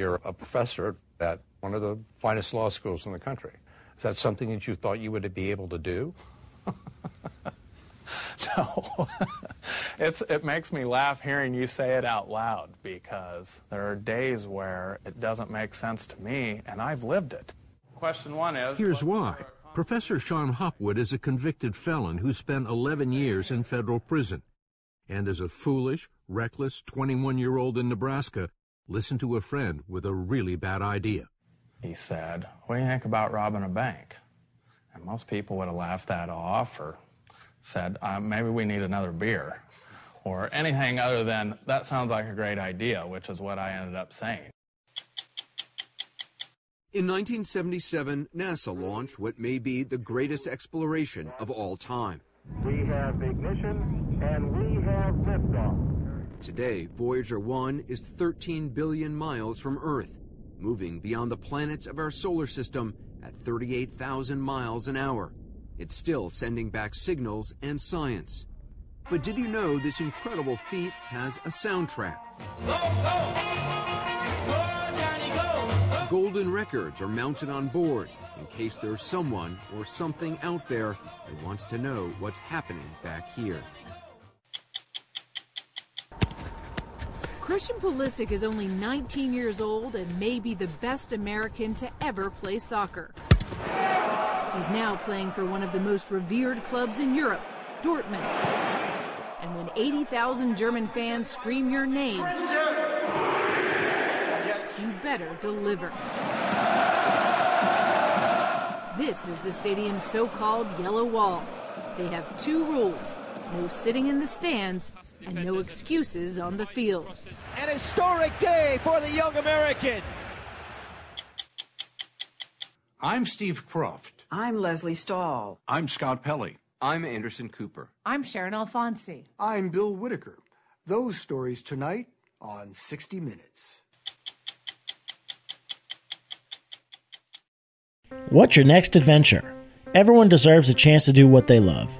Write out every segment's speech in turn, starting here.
You're a professor at one of the finest law schools in the country. Is that something that you thought you would be able to do? no. it's, it makes me laugh hearing you say it out loud because there are days where it doesn't make sense to me, and I've lived it. Question one is Here's why. Professor Sean Hopwood is a convicted felon who spent 11 years in federal prison. And as a foolish, reckless 21 year old in Nebraska, listened to a friend with a really bad idea. He said, What do you think about robbing a bank? And most people would have laughed that off or said, uh, Maybe we need another beer. Or anything other than, That sounds like a great idea, which is what I ended up saying. In 1977, NASA launched what may be the greatest exploration of all time. We have ignition and we have liftoff. Today, Voyager 1 is 13 billion miles from Earth, moving beyond the planets of our solar system at 38,000 miles an hour. It's still sending back signals and science. But did you know this incredible feat has a soundtrack? Go, go. Go. Golden records are mounted on board in case there's someone or something out there that wants to know what's happening back here. Christian Pulisic is only 19 years old and may be the best American to ever play soccer. He's now playing for one of the most revered clubs in Europe, Dortmund. And when 80,000 German fans scream your name, you better deliver. This is the stadium's so called yellow wall. They have two rules no sitting in the stands and no excuses on the field. An historic day for the young American. I'm Steve Kroft. I'm Lesley Stahl. I'm Scott Pelley. I'm Anderson Cooper. I'm Sharyn Alfonsi. I'm Bill Whitaker. Those stories tonight on 60 Minutes. What's your next adventure? Everyone deserves a chance to do what they love.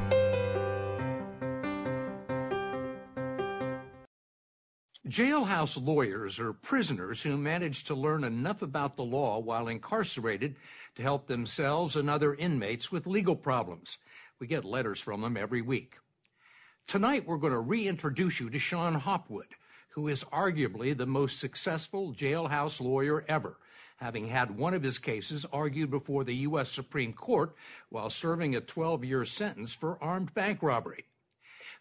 Jailhouse lawyers are prisoners who manage to learn enough about the law while incarcerated to help themselves and other inmates with legal problems. We get letters from them every week. Tonight, we're going to reintroduce you to Sean Hopwood, who is arguably the most successful jailhouse lawyer ever, having had one of his cases argued before the U.S. Supreme Court while serving a 12 year sentence for armed bank robbery.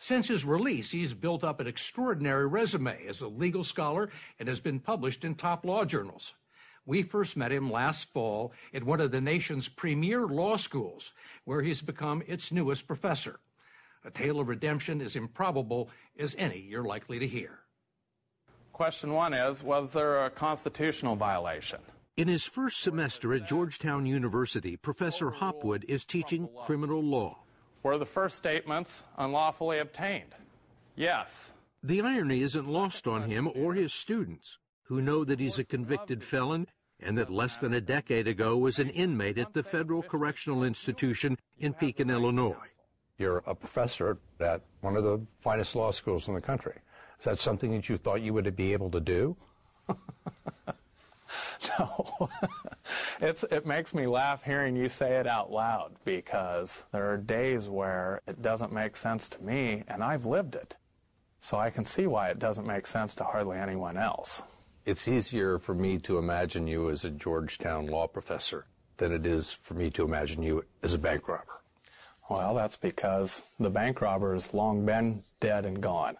Since his release, he's built up an extraordinary resume as a legal scholar and has been published in top law journals. We first met him last fall at one of the nation's premier law schools, where he's become its newest professor. A tale of redemption as improbable as any you're likely to hear. Question one is Was there a constitutional violation? In his first semester at Georgetown University, Professor Hopwood is teaching criminal law. Were the first statements unlawfully obtained? Yes. The irony isn't lost on him or his students, who know that he's a convicted felon and that less than a decade ago was an inmate at the Federal Correctional Institution in Pekin, Illinois. You're a professor at one of the finest law schools in the country. Is that something that you thought you would be able to do? no. it's, it makes me laugh hearing you say it out loud because there are days where it doesn't make sense to me, and I've lived it. So I can see why it doesn't make sense to hardly anyone else. It's easier for me to imagine you as a Georgetown law professor than it is for me to imagine you as a bank robber. Well, that's because the bank robber has long been dead and gone.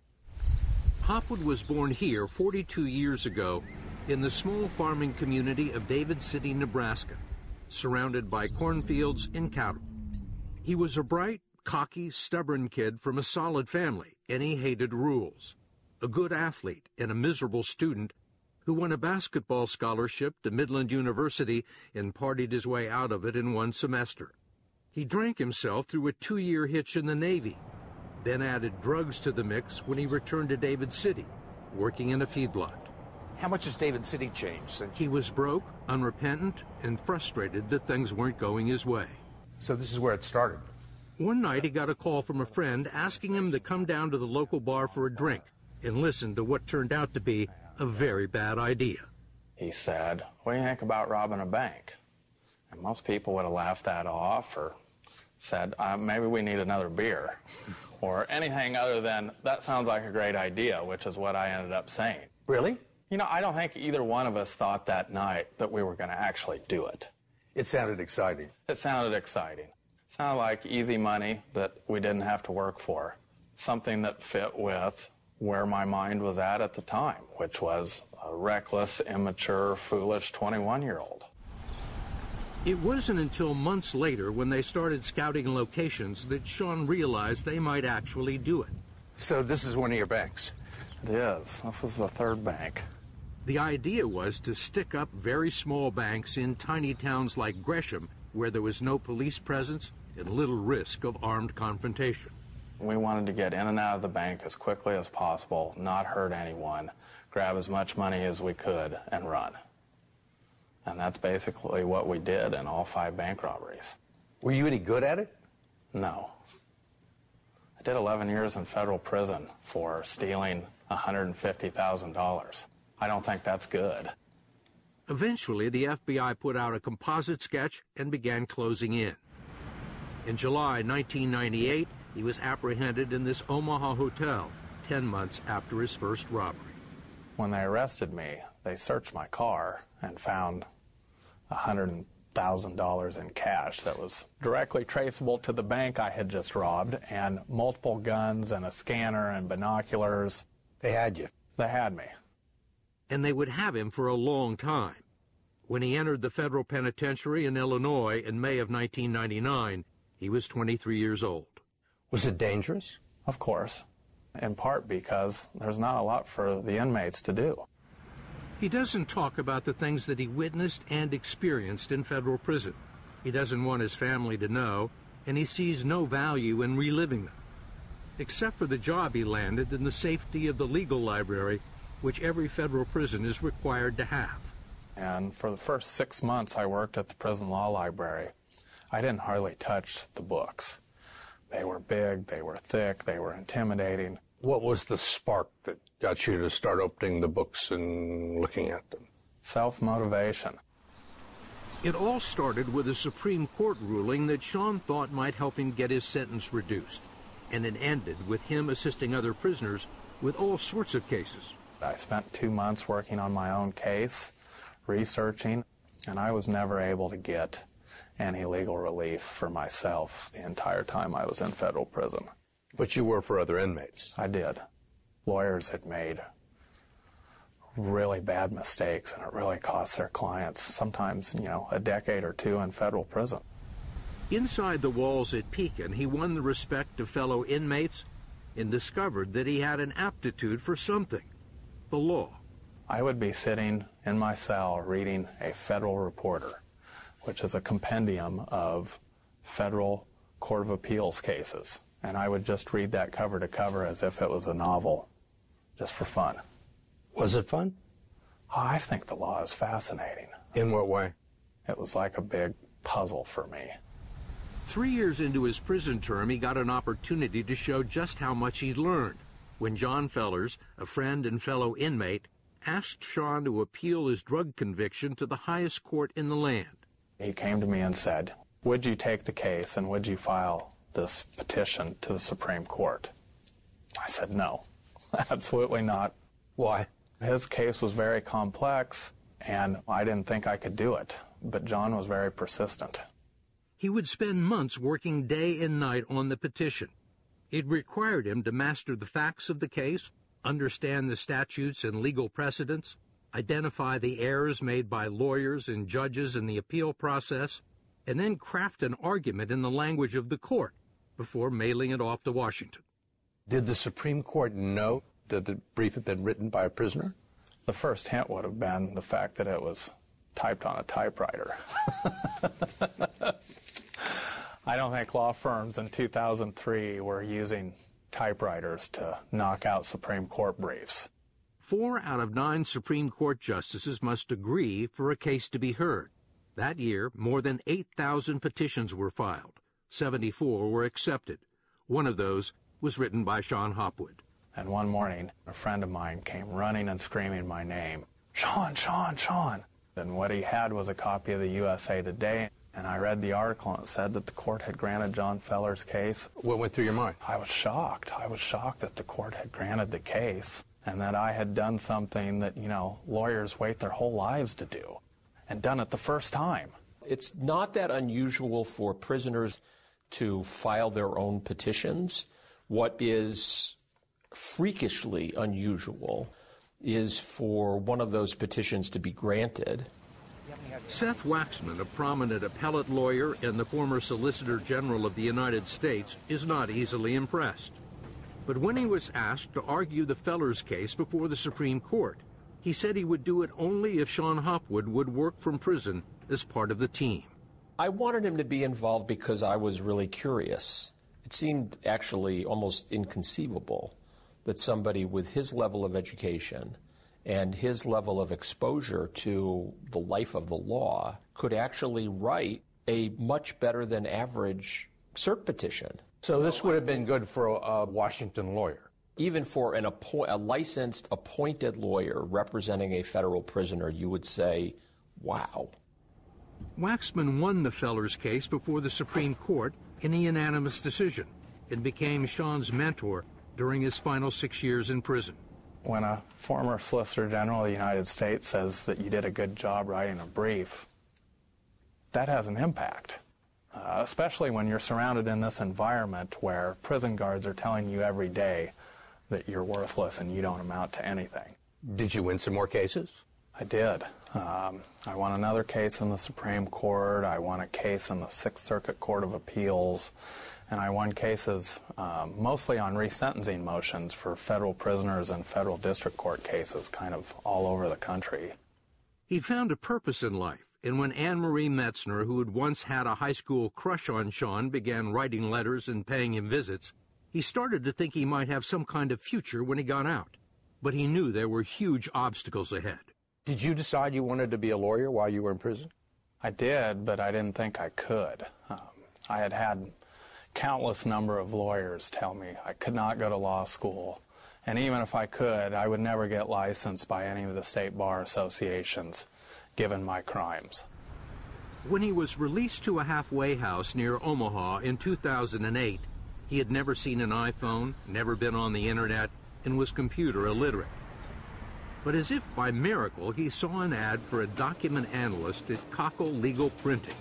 Hopwood was born here 42 years ago in the small farming community of David City, Nebraska, surrounded by cornfields and cattle. He was a bright, cocky, stubborn kid from a solid family, and he hated rules. A good athlete and a miserable student who won a basketball scholarship to Midland University and partied his way out of it in one semester. He drank himself through a two year hitch in the Navy, then added drugs to the mix when he returned to David City, working in a feedlot. How much has David City changed since? He was broke, unrepentant, and frustrated that things weren't going his way. So this is where it started. One night he got a call from a friend asking him to come down to the local bar for a drink and listen to what turned out to be a very bad idea. He said, What do you think about robbing a bank? And most people would have laughed that off or said, uh, Maybe we need another beer. or anything other than, That sounds like a great idea, which is what I ended up saying. Really? You know, I don't think either one of us thought that night that we were going to actually do it. It sounded exciting. It sounded exciting. It sounded like easy money that we didn't have to work for. Something that fit with where my mind was at at the time, which was a reckless, immature, foolish 21 year old. It wasn't until months later when they started scouting locations that Sean realized they might actually do it. So this is one of your banks? It is. This is the third bank. The idea was to stick up very small banks in tiny towns like Gresham, where there was no police presence and little risk of armed confrontation. We wanted to get in and out of the bank as quickly as possible, not hurt anyone, grab as much money as we could, and run. And that's basically what we did in all five bank robberies. Were you any good at it? No. I did 11 years in federal prison for stealing $150,000. I don't think that's good. Eventually, the FBI put out a composite sketch and began closing in. In July 1998, he was apprehended in this Omaha hotel 10 months after his first robbery. When they arrested me, they searched my car and found $100,000 in cash that was directly traceable to the bank I had just robbed, and multiple guns and a scanner and binoculars. They had you. They had me. And they would have him for a long time. When he entered the federal penitentiary in Illinois in May of 1999, he was 23 years old. Was it dangerous? Of course. In part because there's not a lot for the inmates to do. He doesn't talk about the things that he witnessed and experienced in federal prison. He doesn't want his family to know, and he sees no value in reliving them, except for the job he landed in the safety of the legal library, which every federal prison is required to have. And for the first six months I worked at the prison law library, I didn't hardly touch the books. They were big, they were thick, they were intimidating. What was the spark that got you to start opening the books and looking at them? Self motivation. It all started with a Supreme Court ruling that Sean thought might help him get his sentence reduced, and it ended with him assisting other prisoners with all sorts of cases. I spent two months working on my own case, researching, and I was never able to get any legal relief for myself the entire time I was in federal prison. But you were for other inmates. I did. Lawyers had made really bad mistakes, and it really cost their clients sometimes, you know, a decade or two in federal prison. Inside the walls at Pekin, he won the respect of fellow inmates and discovered that he had an aptitude for something the law. I would be sitting in my cell reading a federal reporter, which is a compendium of federal Court of Appeals cases. And I would just read that cover to cover as if it was a novel, just for fun. Was it fun? Oh, I think the law is fascinating. In what way? It was like a big puzzle for me. Three years into his prison term, he got an opportunity to show just how much he'd learned when John Fellers, a friend and fellow inmate, asked Sean to appeal his drug conviction to the highest court in the land. He came to me and said, Would you take the case and would you file this petition to the Supreme Court? I said, No, absolutely not. Why? His case was very complex, and I didn't think I could do it. But John was very persistent. He would spend months working day and night on the petition. It required him to master the facts of the case, understand the statutes and legal precedents, identify the errors made by lawyers and judges in the appeal process, and then craft an argument in the language of the court before mailing it off to Washington. Did the Supreme Court know that the brief had been written by a prisoner? The first hint would have been the fact that it was typed on a typewriter. I don't think law firms in 2003 were using typewriters to knock out Supreme Court briefs. Four out of nine Supreme Court justices must agree for a case to be heard. That year, more than 8,000 petitions were filed. 74 were accepted. One of those was written by Sean Hopwood. And one morning, a friend of mine came running and screaming my name, Sean, Sean, Sean. And what he had was a copy of the USA Today, and I read the article and it said that the court had granted John Fellers' case. What went through your mind? I was shocked. I was shocked that the court had granted the case and that I had done something that, you know, lawyers wait their whole lives to do and done it the first time. It's not that unusual for prisoners to file their own petitions. What is freakishly unusual is for one of those petitions to be granted. Seth Waxman, a prominent appellate lawyer and the former Solicitor General of the United States, is not easily impressed. But when he was asked to argue the Fellers' case before the Supreme Court, he said he would do it only if Sean Hopwood would work from prison as part of the team. I wanted him to be involved because I was really curious. It seemed actually almost inconceivable that somebody with his level of education and his level of exposure to the life of the law could actually write a much better than average cert petition. So this would have been good for a, a Washington lawyer. Even for an appo- a licensed appointed lawyer representing a federal prisoner, you would say, wow. Waxman won the Fellers' case before the Supreme Court in a unanimous decision and became Sean's mentor during his final six years in prison. When a former Solicitor General of the United States says that you did a good job writing a brief, that has an impact. Uh, especially when you're surrounded in this environment where prison guards are telling you every day that you're worthless and you don't amount to anything. Did you win some more cases? I did. Um, I won another case in the Supreme Court. I won a case in the Sixth Circuit Court of Appeals. And I won cases um, mostly on resentencing motions for federal prisoners and federal district court cases, kind of all over the country. He found a purpose in life and when Anne Marie Metzner, who had once had a high school crush on Sean, began writing letters and paying him visits, he started to think he might have some kind of future when he got out. But he knew there were huge obstacles ahead. Did you decide you wanted to be a lawyer while you were in prison? I did, but I didn't think I could. Um, I had had countless number of lawyers tell me I could not go to law school. And even if I could, I would never get licensed by any of the state bar associations given my crimes. When he was released to a halfway house near Omaha in 2008, he had never seen an iPhone, never been on the internet, and was computer illiterate. But as if by miracle, he saw an ad for a document analyst at Cockle Legal Printing,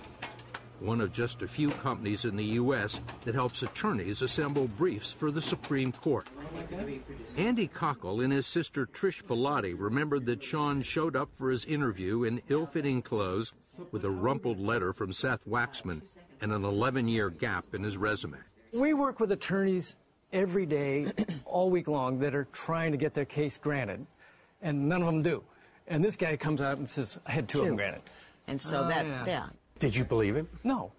one of just a few companies in the U.S. that helps attorneys assemble briefs for the Supreme Court. Andy Cockle and his sister Trish Bellotti remembered that Sean showed up for his interview in ill-fitting clothes with a rumpled letter from Seth Waxman and an 11-year gap in his resume. We work with attorneys every day, all week long, that are trying to get their case granted, and none of them do. And this guy comes out and says, I had two, two. of them granted. And so uh, that, yeah. yeah. Did you believe him? No.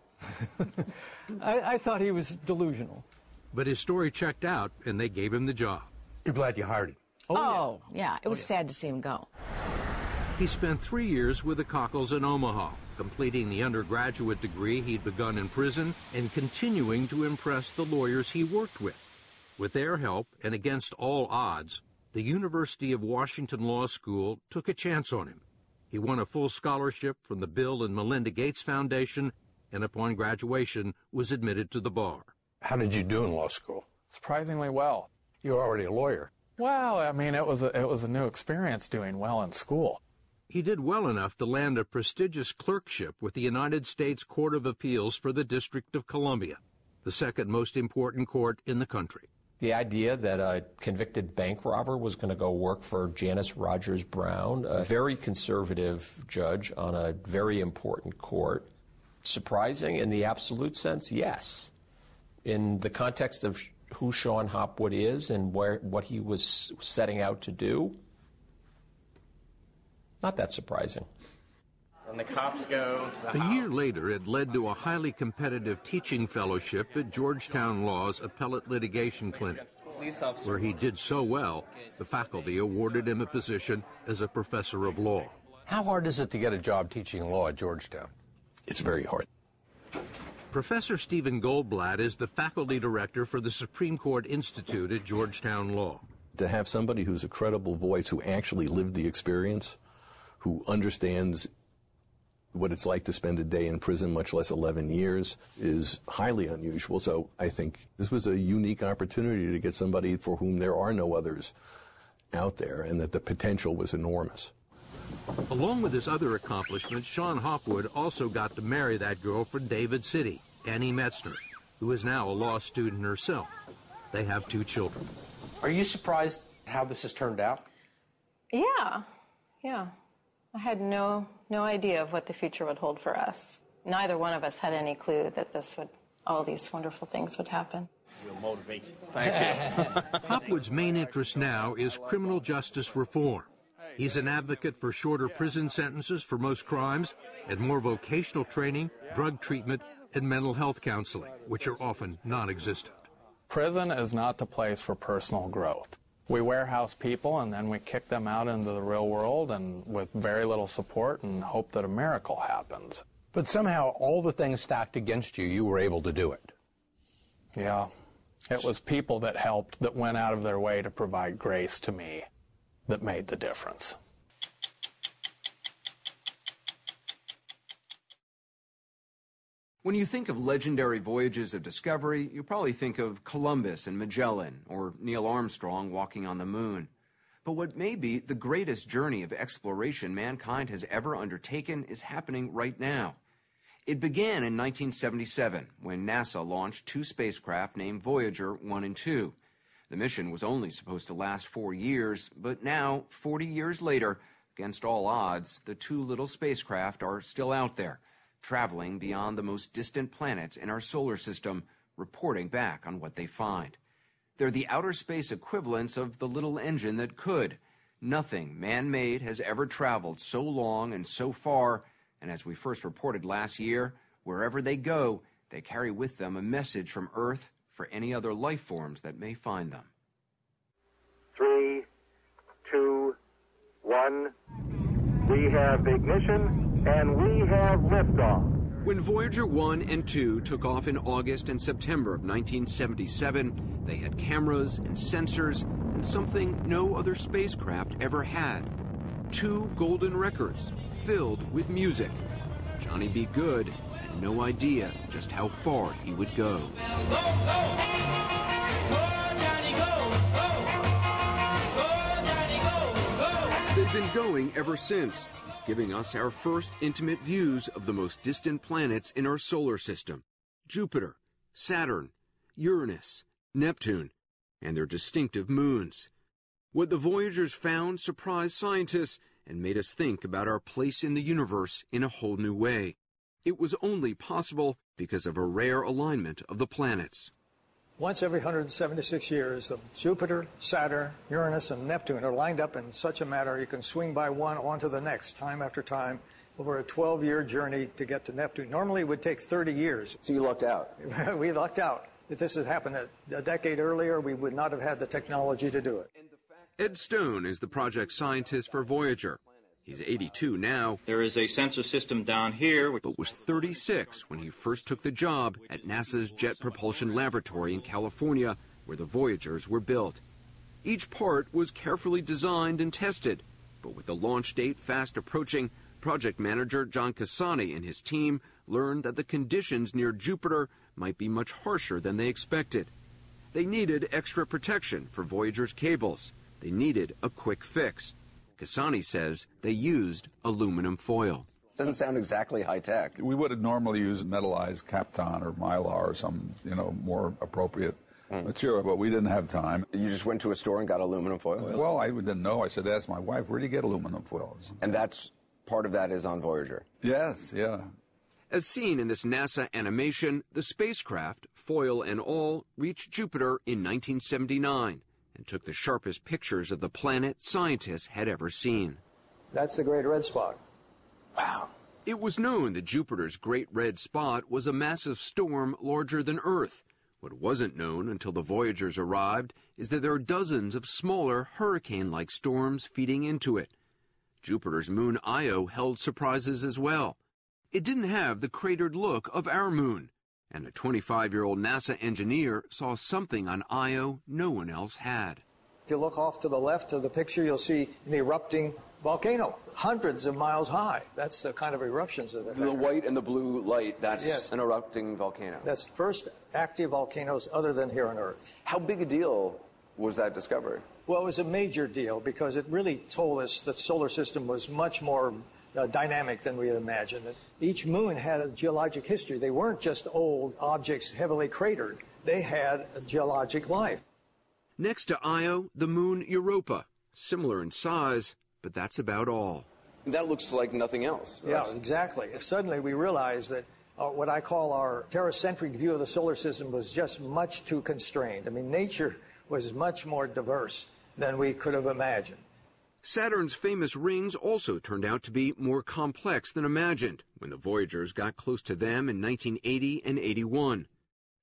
I, I thought he was delusional. But his story checked out, and they gave him the job. You're glad you hired him. Oh, oh yeah. yeah. It was oh, yeah. sad to see him go. He spent three years with the Cockles in Omaha, completing the undergraduate degree he'd begun in prison and continuing to impress the lawyers he worked with. With their help, and against all odds, the University of Washington Law School took a chance on him. He won a full scholarship from the Bill and Melinda Gates Foundation and upon graduation was admitted to the bar. How did you do in law school? Surprisingly well. You were already a lawyer. Well, I mean, it was a, it was a new experience doing well in school. He did well enough to land a prestigious clerkship with the United States Court of Appeals for the District of Columbia, the second most important court in the country. The idea that a convicted bank robber was going to go work for Janice Rogers Brown, a very conservative judge on a very important court, surprising in the absolute sense, yes. In the context of who Sean Hopwood is and where, what he was setting out to do, not that surprising. And the cops go A year later, it led to a highly competitive teaching fellowship at Georgetown Law's Appellate Litigation Clinic, where he did so well, the faculty awarded him a position as a professor of law. How hard is it to get a job teaching law at Georgetown? It's very hard. Professor Stephen Goldblatt is the faculty director for the Supreme Court Institute at Georgetown Law. To have somebody who's a credible voice who actually lived the experience, who understands what it's like to spend a day in prison, much less 11 years, is highly unusual. So I think this was a unique opportunity to get somebody for whom there are no others out there and that the potential was enormous. Along with his other accomplishments, Sean Hopwood also got to marry that girl from David City, Annie Metzner, who is now a law student herself. They have two children. Are you surprised how this has turned out? Yeah, yeah. I had no no idea of what the future would hold for us. Neither one of us had any clue that this would all these wonderful things would happen. Real motivation. Hopwood's main interest now is criminal justice reform. He's an advocate for shorter prison sentences for most crimes and more vocational training, drug treatment, and mental health counseling, which are often non existent. Prison is not the place for personal growth. We warehouse people and then we kick them out into the real world and with very little support and hope that a miracle happens. But somehow, all the things stacked against you, you were able to do it. Yeah. It was people that helped, that went out of their way to provide grace to me, that made the difference. When you think of legendary voyages of discovery, you probably think of Columbus and Magellan or Neil Armstrong walking on the moon. But what may be the greatest journey of exploration mankind has ever undertaken is happening right now. It began in 1977 when NASA launched two spacecraft named Voyager 1 and 2. The mission was only supposed to last four years, but now, 40 years later, against all odds, the two little spacecraft are still out there traveling beyond the most distant planets in our solar system, reporting back on what they find. They're the outer space equivalents of the little engine that could. Nothing man made has ever traveled so long and so far, and as we first reported last year, wherever they go, they carry with them a message from Earth for any other life forms that may find them. Three, two, one. We have ignition and we have liftoff. When Voyager 1 and 2 took off in August and September of 1977, they had cameras and sensors and something no other spacecraft ever had. Two golden records filled with music. Johnny B. Goode had no idea just how far he would go. They've been going ever since, giving us our first intimate views of the most distant planets in our solar system Jupiter, Saturn, Uranus, Neptune, and their distinctive moons. What the Voyagers found surprised scientists and made us think about our place in the universe in a whole new way. It was only possible because of a rare alignment of the planets. Once every 176 years, the Jupiter, Saturn, Uranus, and Neptune are lined up in such a manner you can swing by one onto the next, time after time, over a 12 year journey to get to Neptune. Normally, it would take 30 years. So you lucked out? we lucked out. If this had happened a, a decade earlier, we would not have had the technology to do it. Ed Stone is the project scientist for Voyager. He's 82 now. There is a sensor system down here. But was 36 when he first took the job at NASA's Jet Propulsion Laboratory in California, where the Voyagers were built. Each part was carefully designed and tested, but with the launch date fast approaching, project manager John Casani and his team learned that the conditions near Jupiter might be much harsher than they expected. They needed extra protection for Voyager's cables. They needed a quick fix. Casani says they used aluminum foil. Doesn't sound exactly high tech. We would have normally use metallized Kapton or Mylar or some, you know, more appropriate hmm. material, but we didn't have time. You just went to a store and got aluminum foil? Well, I didn't know. I said, ask my wife, where do you get aluminum foils? And that's part of that is on Voyager? Yes, yeah. As seen in this NASA animation, the spacecraft, foil and all, reached Jupiter in 1979 and took the sharpest pictures of the planet scientists had ever seen. That's the Great Red Spot. Wow. It was known that Jupiter's Great Red Spot was a massive storm larger than Earth. What wasn't known until the Voyagers arrived is that there are dozens of smaller hurricane-like storms feeding into it. Jupiter's moon Io held surprises as well. It didn't have the cratered look of our moon, and a 25-year-old NASA engineer saw something on Io no one else had. If you look off to the left of the picture, you'll see an erupting volcano, hundreds of miles high. That's the kind of eruptions that The white and the blue light, that's Yes. an erupting volcano. That's first active volcanoes other than here on Earth. How big a deal was that discovery? Well, it was a major deal because it really told us that the solar system was much more uh, dynamic than we had imagined. That each moon had a geologic history. They weren't just old objects heavily cratered. They had a geologic life. Next to Io, the moon Europa, similar in size, but that's about all. That looks like nothing else. Yeah, exactly. Suddenly we realized that uh, what I call our terracentric view of the solar system was just much too constrained. I mean, nature was much more diverse than we could have imagined. Saturn's famous rings also turned out to be more complex than imagined when the Voyagers got close to them in 1980 and 81.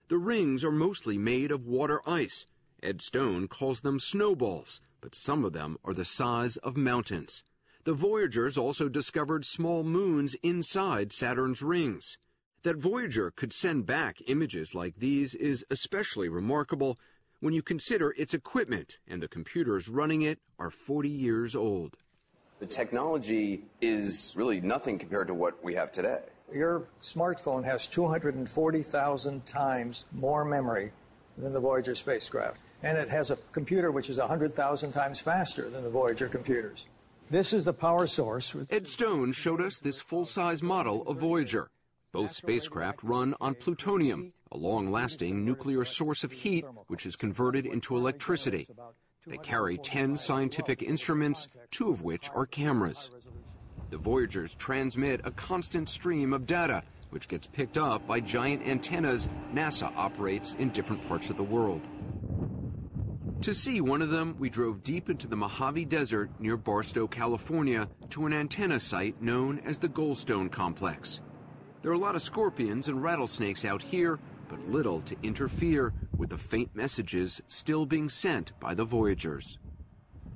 The rings are mostly made of water ice. Ed Stone calls them snowballs, but some of them are the size of mountains. The Voyagers also discovered small moons inside Saturn's rings. That Voyager could send back images like these is especially remarkable when you consider its equipment and the computers running it are 40 years old. The technology is really nothing compared to what we have today. Your smartphone has 240,000 times more memory than the Voyager spacecraft. And it has a computer which is 100,000 times faster than the Voyager computers. This is the power source. Ed Stone showed us this full-size model of Voyager. Both spacecraft run on plutonium, a long-lasting nuclear source of heat which is converted into electricity. They carry 10 scientific instruments, two of which are cameras. The Voyagers transmit a constant stream of data, which gets picked up by giant antennas NASA operates in different parts of the world. To see one of them, we drove deep into the Mojave Desert near Barstow, California, to an antenna site known as the Goldstone Complex. There are a lot of scorpions and rattlesnakes out here, but little to interfere with the faint messages still being sent by the Voyagers.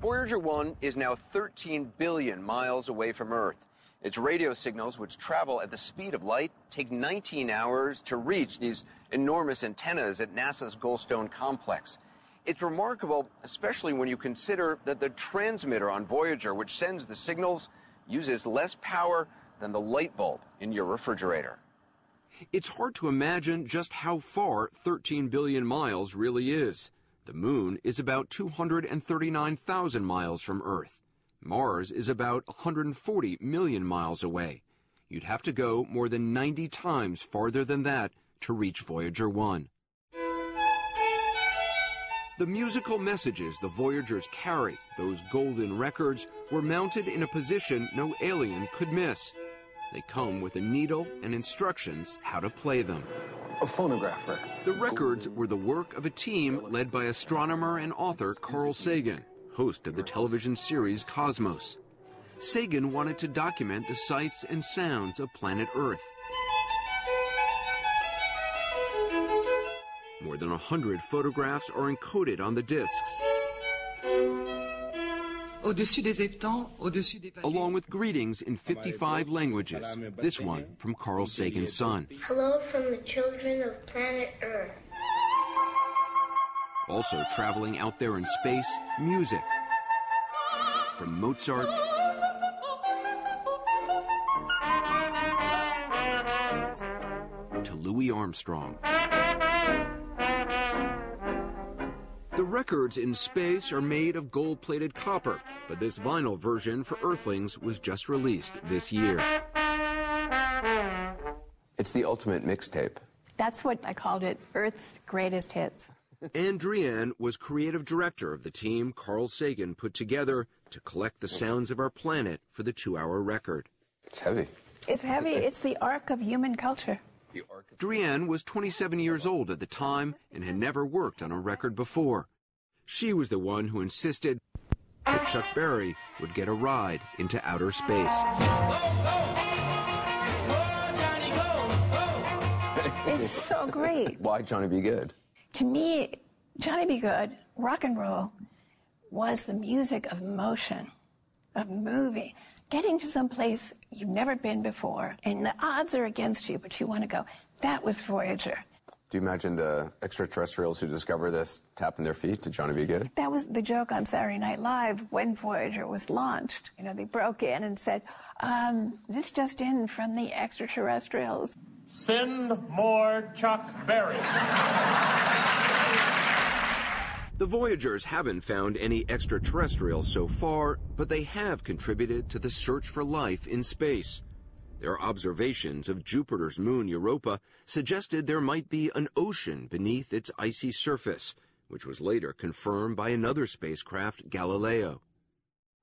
Voyager 1 is now 13 billion miles away from Earth. Its radio signals, which travel at the speed of light, take 19 hours to reach these enormous antennas at NASA's Goldstone complex. It's remarkable, especially when you consider that the transmitter on Voyager, which sends the signals, uses less power than the light bulb in your refrigerator. It's hard to imagine just how far 13 billion miles really is. The moon is about 239,000 miles from Earth. Mars is about 140 million miles away. You'd have to go more than 90 times farther than that to reach Voyager 1. The musical messages the Voyagers carry, those golden records, were mounted in a position no alien could miss. They come with a needle and instructions how to play them. A phonograph record. The records were the work of a team led by astronomer and author Carl Sagan, host of the television series Cosmos. Sagan wanted to document the sights and sounds of planet Earth. More than a hundred photographs are encoded on the discs, along with greetings in 55 languages. This one from Carl Sagan's son. Hello from the children of planet Earth. Also traveling out there in space, music. From Mozart to Louis Armstrong. The records in space are made of gold plated copper, but this vinyl version for Earthlings was just released this year. It's the ultimate mixtape. That's what I called it Earth's greatest hits. Ann Druyan was creative director of the team Carl Sagan put together to collect the sounds of our planet for the two hour record. It's heavy. It's heavy. It's the arc of human culture. Druyan was 27 years old at the time and had never worked on a record before. She was the one who insisted that Chuck Berry would get a ride into outer space. It's so great. Why Johnny B. Goode? To me, Johnny B. Goode, rock and roll, was the music of motion, of moving, getting to some place you've never been before, and the odds are against you, but you want to go. That was Voyager. Do you imagine the extraterrestrials who discover this tapping their feet to Johnny B. Goode? That was the joke on Saturday Night Live when Voyager was launched. You know, they broke in and said, um, this just in from the extraterrestrials. Send more Chuck Berry. The Voyagers haven't found any extraterrestrials so far, but they have contributed to the search for life in space. Their observations of Jupiter's moon Europa suggested there might be an ocean beneath its icy surface, which was later confirmed by another spacecraft, Galileo.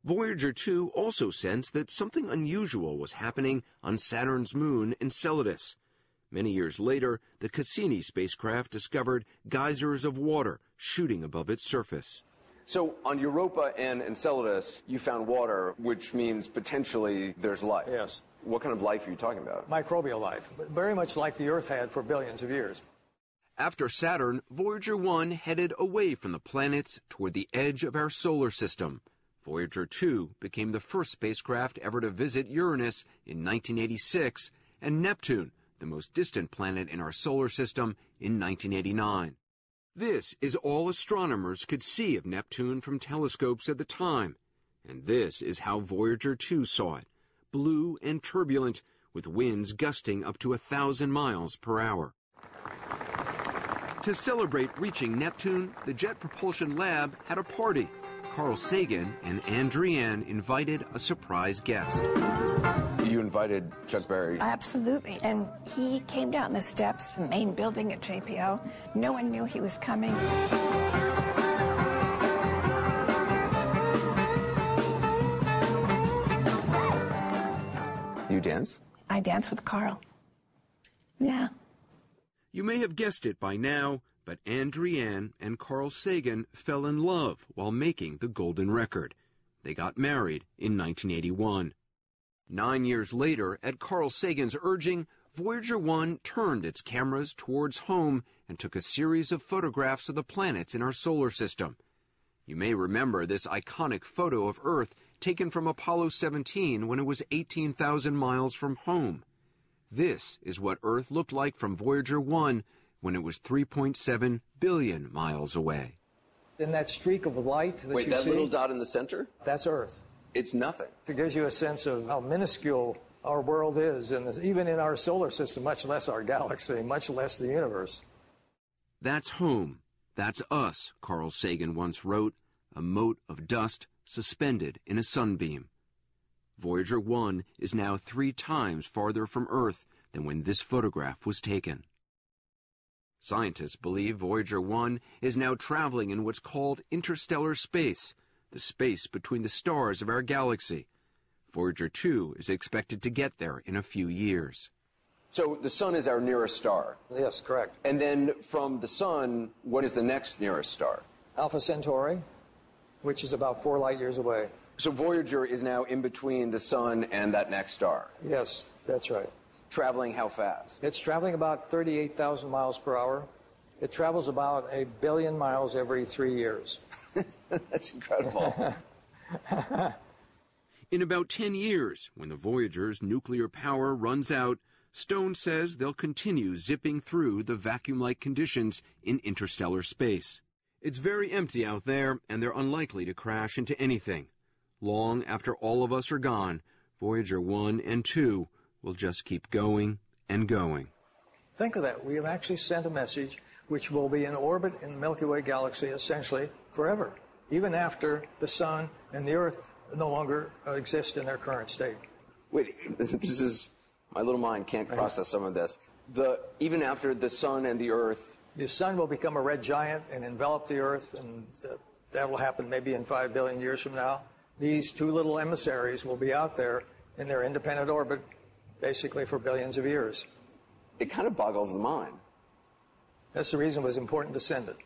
Voyager 2 also sensed that something unusual was happening on Saturn's moon Enceladus. Many years later, the Cassini spacecraft discovered geysers of water shooting above its surface. So on Europa and Enceladus, you found water, which means potentially there's life. Yes. What kind of life are you talking about? Microbial life, very much like the Earth had for billions of years. After Saturn, Voyager 1 headed away from the planets toward the edge of our solar system. Voyager 2 became the first spacecraft ever to visit Uranus in 1986 and Neptune, the most distant planet in our solar system, in 1989. This is all astronomers could see of Neptune from telescopes at the time. And this is how Voyager 2 saw it blue and turbulent, with winds gusting up to a thousand miles per hour. To celebrate reaching Neptune, the Jet Propulsion Lab had a party. Carl Sagan and Ann Druyan invited a surprise guest. You invited Chuck Berry. Absolutely. And he came down the steps, main building at JPL. No one knew he was coming. You dance? I dance with Carl. Yeah. You may have guessed it by now, but Ann Druyan and Carl Sagan fell in love while making the golden record. They got married in 1981. Nine years later, at Carl Sagan's urging, Voyager 1 turned its cameras towards home and took a series of photographs of the planets in our solar system. You may remember this iconic photo of Earth taken from Apollo 17 when it was 18,000 miles from home. This is what Earth looked like from Voyager 1 when it was 3.7 billion miles away. In that streak of light that Wait, you that see, little dot in the center? that's Earth. It's nothing. It gives you a sense of how minuscule our world is, and even in our solar system, much less our galaxy, much less the universe. That's home. That's us, Carl Sagan once wrote, a mote of dust suspended in a sunbeam. Voyager 1 is now three times farther from Earth than when this photograph was taken. Scientists believe Voyager 1 is now traveling in what's called interstellar space, the space between the stars of our galaxy. Voyager 2 is expected to get there in a few years. So the sun is our nearest star. Yes, correct. And then from the sun, what is the next nearest star? Alpha Centauri, which is about four light years away. So Voyager is now in between the sun and that next star. Yes, that's right. Traveling how fast? It's traveling about 38,000 miles per hour. It travels about a billion miles every three years. That's incredible. In about 10 years, when the Voyager's nuclear power runs out, Stone says they'll continue zipping through the vacuum like conditions in interstellar space. It's very empty out there, and they're unlikely to crash into anything. Long after all of us are gone, Voyager 1 and 2 will just keep going and going. Think of that. We have actually sent a message which will be in orbit in the Milky Way galaxy essentially forever, even after the Sun and the Earth no longer uh, exist in their current state. Wait, this is my little mind can't process some of this. The even after the sun and the earth the sun will become a red giant and envelop the Earth, and uh, that will happen maybe in five billion years from now. These two little emissaries will be out there in their independent orbit, basically for billions of years. It kind of boggles the mind. That's the reason it was important to send it.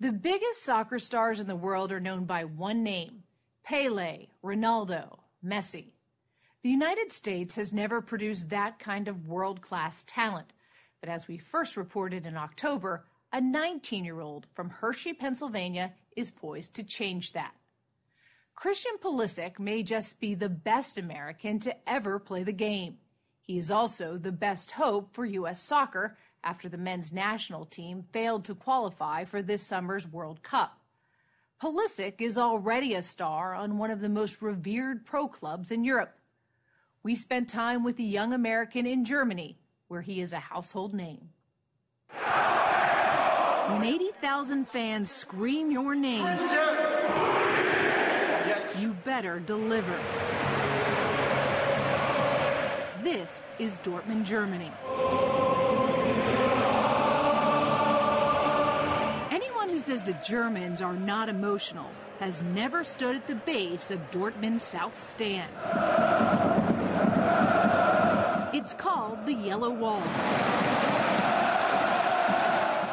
The biggest soccer stars in the world are known by one name Pele, Ronaldo, Messi. The United States has never produced that kind of world class talent. But as we first reported in October, a 19 year old from Hershey, Pennsylvania is poised to change that. Christian Pulisic may just be the best American to ever play the game. He is also the best hope for U.S. soccer after the men's national team failed to qualify for this summer's World Cup. Pulisic is already a star on one of the most revered pro clubs in Europe. We spent time with the young American in Germany, where he is a household name. When 80,000 fans scream your name, you better deliver. This is Dortmund, Germany. Anyone who says the Germans are not emotional has never stood at the base of Dortmund's South Stand. It's called the Yellow Wall.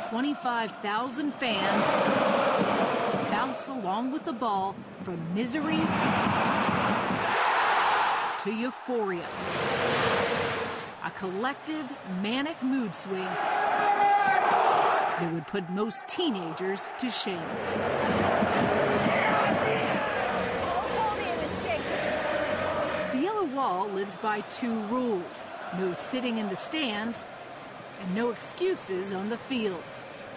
25,000 fans bounce along with the ball from misery to euphoria. A collective manic mood swing that would put most teenagers to shame. The Yellow Wall lives by two rules no sitting in the stands and no excuses on the field,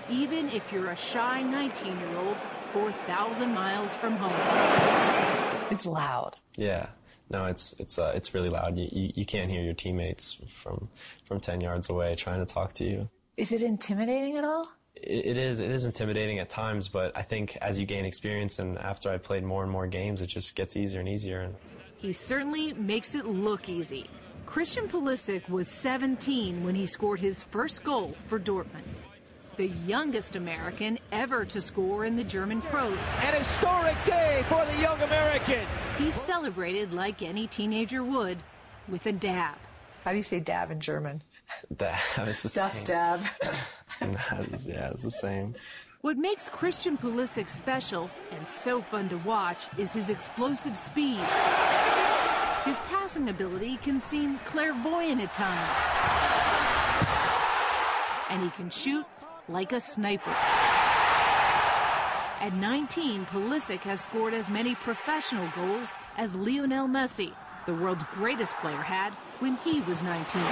even if you're a shy 19 year old 4,000 miles from home. It's loud. Yeah. No, it's it's uh, it's really loud. You, you you can't hear your teammates from from ten yards away trying to talk to you. Is it intimidating at all? It, it is it is intimidating at times, but I think as you gain experience and after I played more and more games, it just gets easier and easier. And He certainly makes it look easy. Christian Pulisic was 17 when he scored his first goal for Dortmund. The youngest American ever to score in the German pros. An historic day for the young American. He celebrated like any teenager would with a dab. How do you say dab in German? that it's the Das same. dab. That is- yeah, it's the same. What makes Christian Pulisic special and so fun to watch is his explosive speed. His passing ability can seem clairvoyant at times. And he can shoot like a sniper. At 19, Pulisic has scored as many professional goals as Lionel Messi, the world's greatest player, had when he was 19.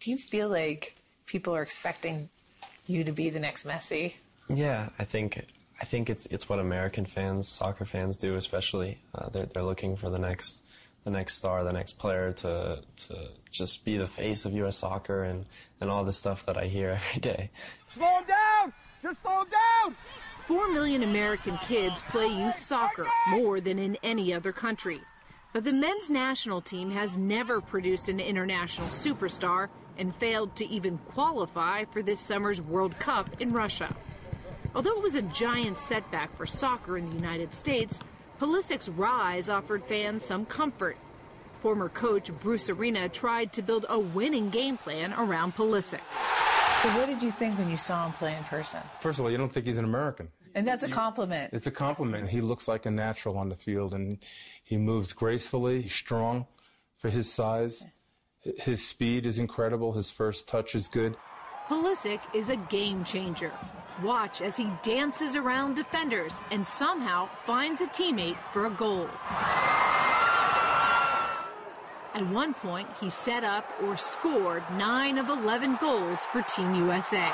Do you feel like people are expecting you to be the next Messi? Yeah, I think I think it's it's what American fans, soccer fans do, especially. Uh, they're they're looking for the next the next star, the next player to to just be the face of U.S. soccer and and all the stuff that I hear every day. Slow him down! Just slow him down! Four million American kids play youth soccer, more than in any other country. But the men's national team has never produced an international superstar and failed to even qualify for this summer's World Cup in Russia. Although it was a giant setback for soccer in the United States, Pulisic's rise offered fans some comfort. Former coach Bruce Arena tried to build a winning game plan around Pulisic. So, what did you think when you saw him play in person? First of all, you don't think he's an American. And that's a compliment. It's a compliment. He looks like a natural on the field, and he moves gracefully. He's strong for his size. His speed is incredible. His first touch is good. Pulisic is a game changer. Watch as he dances around defenders and somehow finds a teammate for a goal. At one point, he set up or scored 9 of 11 goals for Team USA.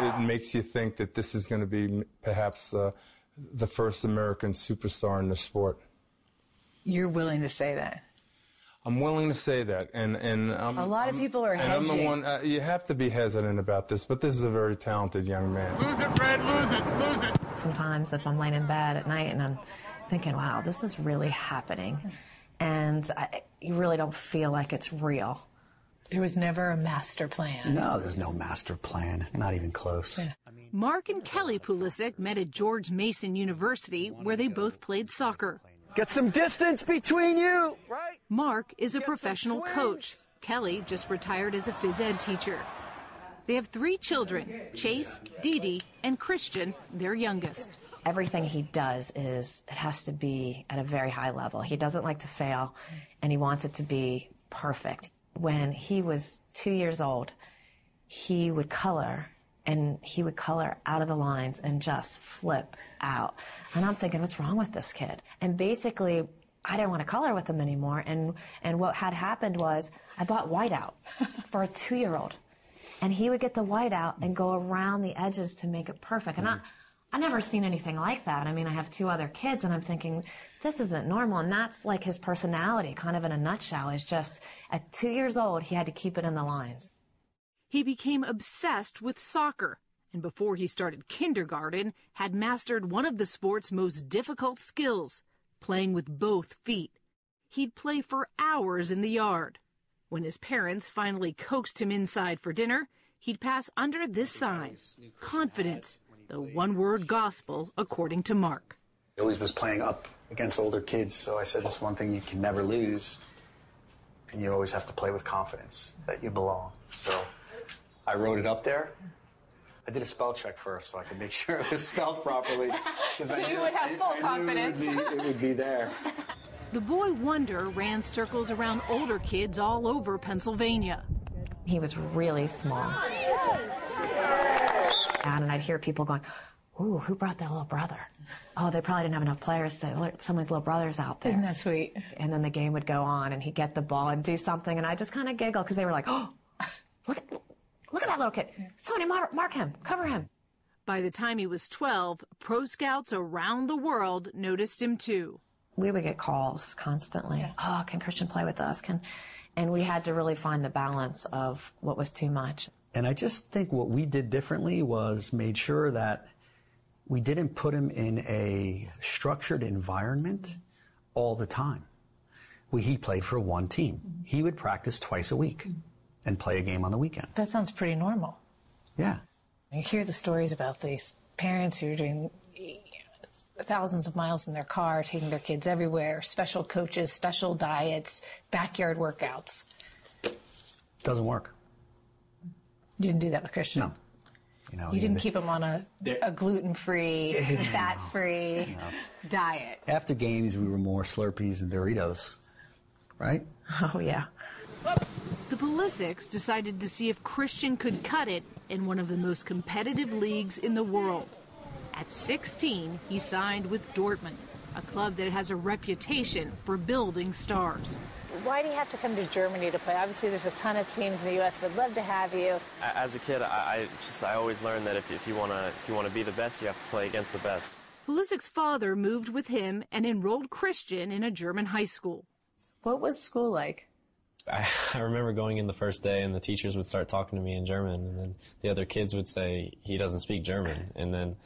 It makes you think that this is going to be perhaps uh, the first American superstar in the sport. You're willing to say that. I'm willing to say that, and and I'm, A lot of I'm- people are and I'm the one. Uh, you have to be hesitant about this, but this is a very talented young man. Lose it, Fred, lose it, lose it. Sometimes if I'm laying in bed at night and I'm thinking, wow, this is really happening. and I, you really don't feel like it's real. There was never a master plan. No, there's no master plan, not even close. Yeah. Mark and Kelly Pulisic met at George Mason University, where they both played soccer. Get some distance between you, right? Mark is a professional coach. Kelly just retired as a phys ed teacher. They have three children Chase, Dee Dee, and Christian, their youngest. Everything he does is, it has to be at a very high level. He doesn't like to fail, and he wants it to be perfect. When he was two years old, he would color and he would color out of the lines and just flip out. And I'm thinking, what's wrong with this kid? And basically, I didn't want to color with him anymore. And, and what had happened was I bought whiteout for a two year old. And he would get the whiteout and go around the edges to make it perfect. And I, I never seen anything like that. I mean, I have two other kids and I'm thinking, this isn't normal. And that's like his personality, kind of in a nutshell, is just at two years old, he had to keep it in the lines. He became obsessed with soccer, and before he started kindergarten, had mastered one of the sport's most difficult skills, playing with both feet. He'd play for hours in the yard. When his parents finally coaxed him inside for dinner, he'd pass under this sign, confident, the one word gospel according to Mark. He always was playing up against older kids, so I said, that's one thing you can never lose. And you always have to play with confidence that you belong. So I wrote it up there. I did a spell check first so I could make sure it was spelled properly. 'cause So I you would have I- full I knew confidence. It would, be, it would be there. The boy wonder ran circles around older kids all over Pennsylvania. He was really small. And I'd hear people going, Ooh, who brought their little brother? Oh, they probably didn't have enough players. So someone's little brother's out there. Isn't that sweet? And then the game would go on, and he'd get the ball and do something, and I just kind of giggle because they were like, "Oh, look at look at that little kid! Somebody mark, mark him, cover him." By the time he was 12, pro scouts around the world noticed him too. We would get calls constantly. Oh, can Christian play with us? Can, and we had to really find the balance of what was too much. And I just think what we did differently was made sure that we didn't put him in a structured environment all the time. We, he played for one team. He would practice twice a week and play a game on the weekend. That sounds pretty normal. Yeah. You hear the stories about these parents who are doing thousands of miles in their car, taking their kids everywhere, special coaches, special diets, backyard workouts. Doesn't work. You didn't do that with Christian. No. You know, You didn't the- keep him on a, a gluten-free, fat-free diet. After games, we were more Slurpees and Doritos, right? Oh yeah. The Pulisics decided to see if Christian could cut it in one of the most competitive leagues in the world. At 16, he signed with Dortmund, a club that has a reputation for building stars. Why do you have to come to Germany to play? Obviously, there's a ton of teams in the U.S. Would love to have you. As a kid, I, I just I always learned that if, if you want to if you want to be the best, you have to play against the best. Pulisic's father moved with him and enrolled Christian in a German high school. What was school like? I, I remember going in the first day and the teachers would start talking to me in German and then the other kids would say he doesn't speak German and then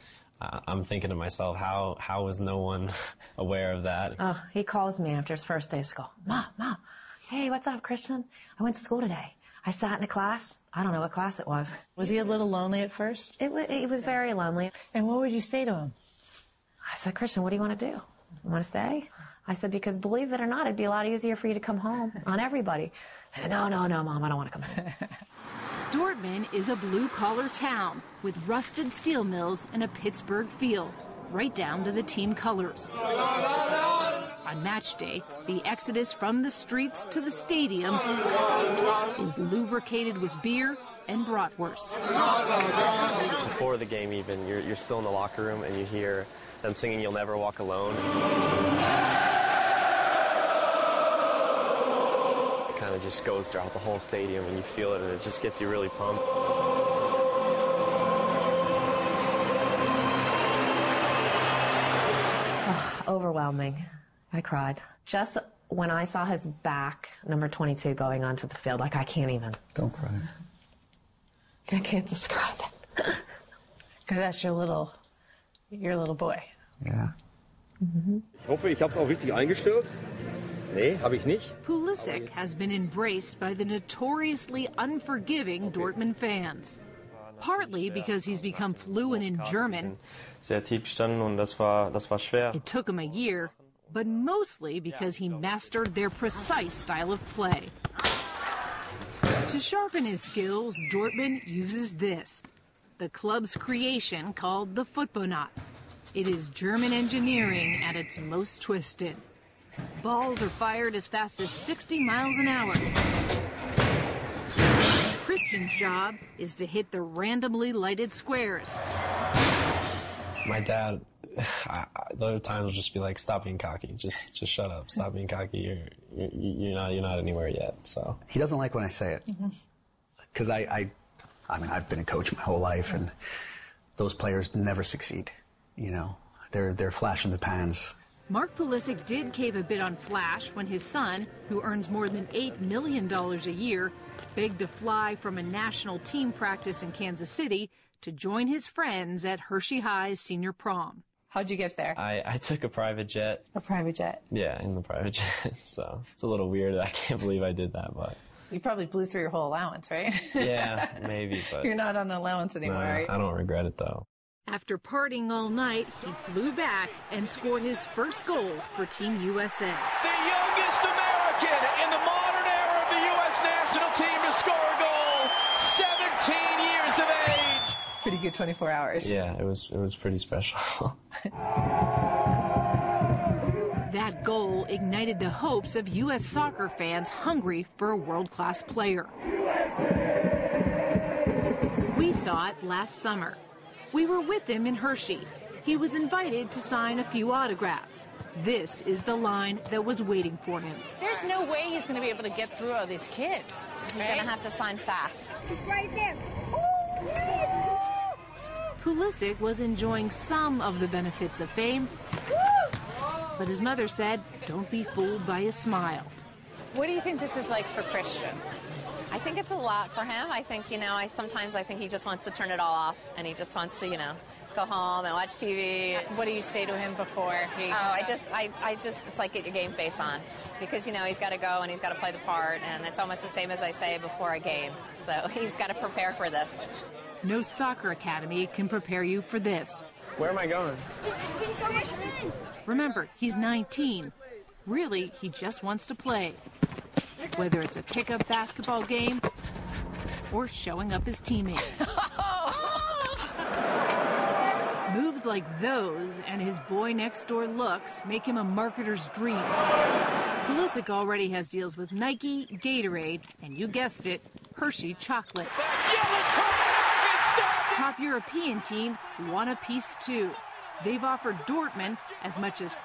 I- I'm thinking to myself how how is no one aware of that Oh, he calls me after his first day of school. Mom, mom, hey, what's up, Christian? I went to school today. I sat in a class. I don't know what class it was. Was he a little lonely at first? It, wa it was very lonely. And what would you say to him? I said, Christian, what do you want to do? You want to stay? I said, because believe it or not, it'd be a lot easier for you to come home on everybody. No, no, no, mom, I don't want to come home. Dortmund is a blue collar town with rusted steel mills and a Pittsburgh feel, right down to the team colors. On match day, the exodus from the streets to the stadium is lubricated with beer and bratwurst. Before the game, even you're you're still in the locker room and you hear them singing "You'll Never Walk Alone." It of just goes throughout the whole stadium and you feel it and it just gets you really pumped. Overwhelming. I cried. Just when I saw his back, number 22, going onto the field, like I can't even. Don't cry. I can't describe it. Because that's your little, your little boy. Yeah. Ich hoffe, ich habe es auch richtig eingestellt. Nee, habe ich nicht. Pulisic has been embraced by the notoriously unforgiving Dortmund fans. Partly because he's become fluent in German. Sehr tief gestanden und das war, das war schwer. It took him a year, but mostly because he mastered their precise style of play. To sharpen his skills, Dortmund uses this the club's creation called the Footbonaut. It is German engineering at its most twisted. Balls are fired as fast as 60 miles an hour. Christian's job is to hit the randomly lighted squares. My dad, I, I, there are times will just be like, "Stop being cocky. Just, just shut up. Stop being cocky. You're, you're, you're not, you're not anywhere yet." So He doesn't like when I say it because I, I, I mean, I've been a coach my whole life, and those players never succeed. You know, they're they're flash in the pans. Mark Pulisic did cave a bit on Flash when his son, who earns more than $8 million a year, begged to fly from a national team practice in Kansas City to join his friends at Hershey High's senior prom. How'd you get there? I, I took a private jet. A private jet. Yeah, in the private jet. So it's a little weird. I can't believe I did that, but You probably blew through your whole allowance, right? yeah, maybe. But You're not on allowance anymore, nah, right? I don't regret it though. After partying all night, he flew back and scored his first goal for Team USA. The youngest American in the modern era of the U.S. national team to score a goal, 17 years of age. Pretty good 24 hours. Yeah, it was it was pretty special. That goal ignited the hopes of U.S. soccer fans hungry for a world class player. We saw it last summer. We were with him in Hershey. He was invited to sign a few autographs. This is the line that was waiting for him. There's no way he's going to be able to get through all these kids. He's going to have to sign fast. He's right there. Pulisic was enjoying some of the benefits of fame, but his mother said, don't be fooled by his smile. What do you think this is like for Christian? I think it's a lot for him. I think, you know, I sometimes I think he just wants to turn it all off and he just wants to, you know, go home and watch TV. What do you say to him before he Oh, I just I, I just it's like get your game face on. Because you know, he's gotta go and he's gotta play the part and it's almost the same as I say before a game. So he's gotta prepare for this. No soccer academy can prepare you for this. Where am I going? Remember, he's 19. Really, he just wants to play. Whether it's a pickup basketball game or showing up his teammates. Moves like those and his boy next door looks make him a marketer's dream. Pulisic already has deals with Nike, Gatorade, and you guessed it, Hershey chocolate. Top European teams want a piece too. They've offered Dortmund as much as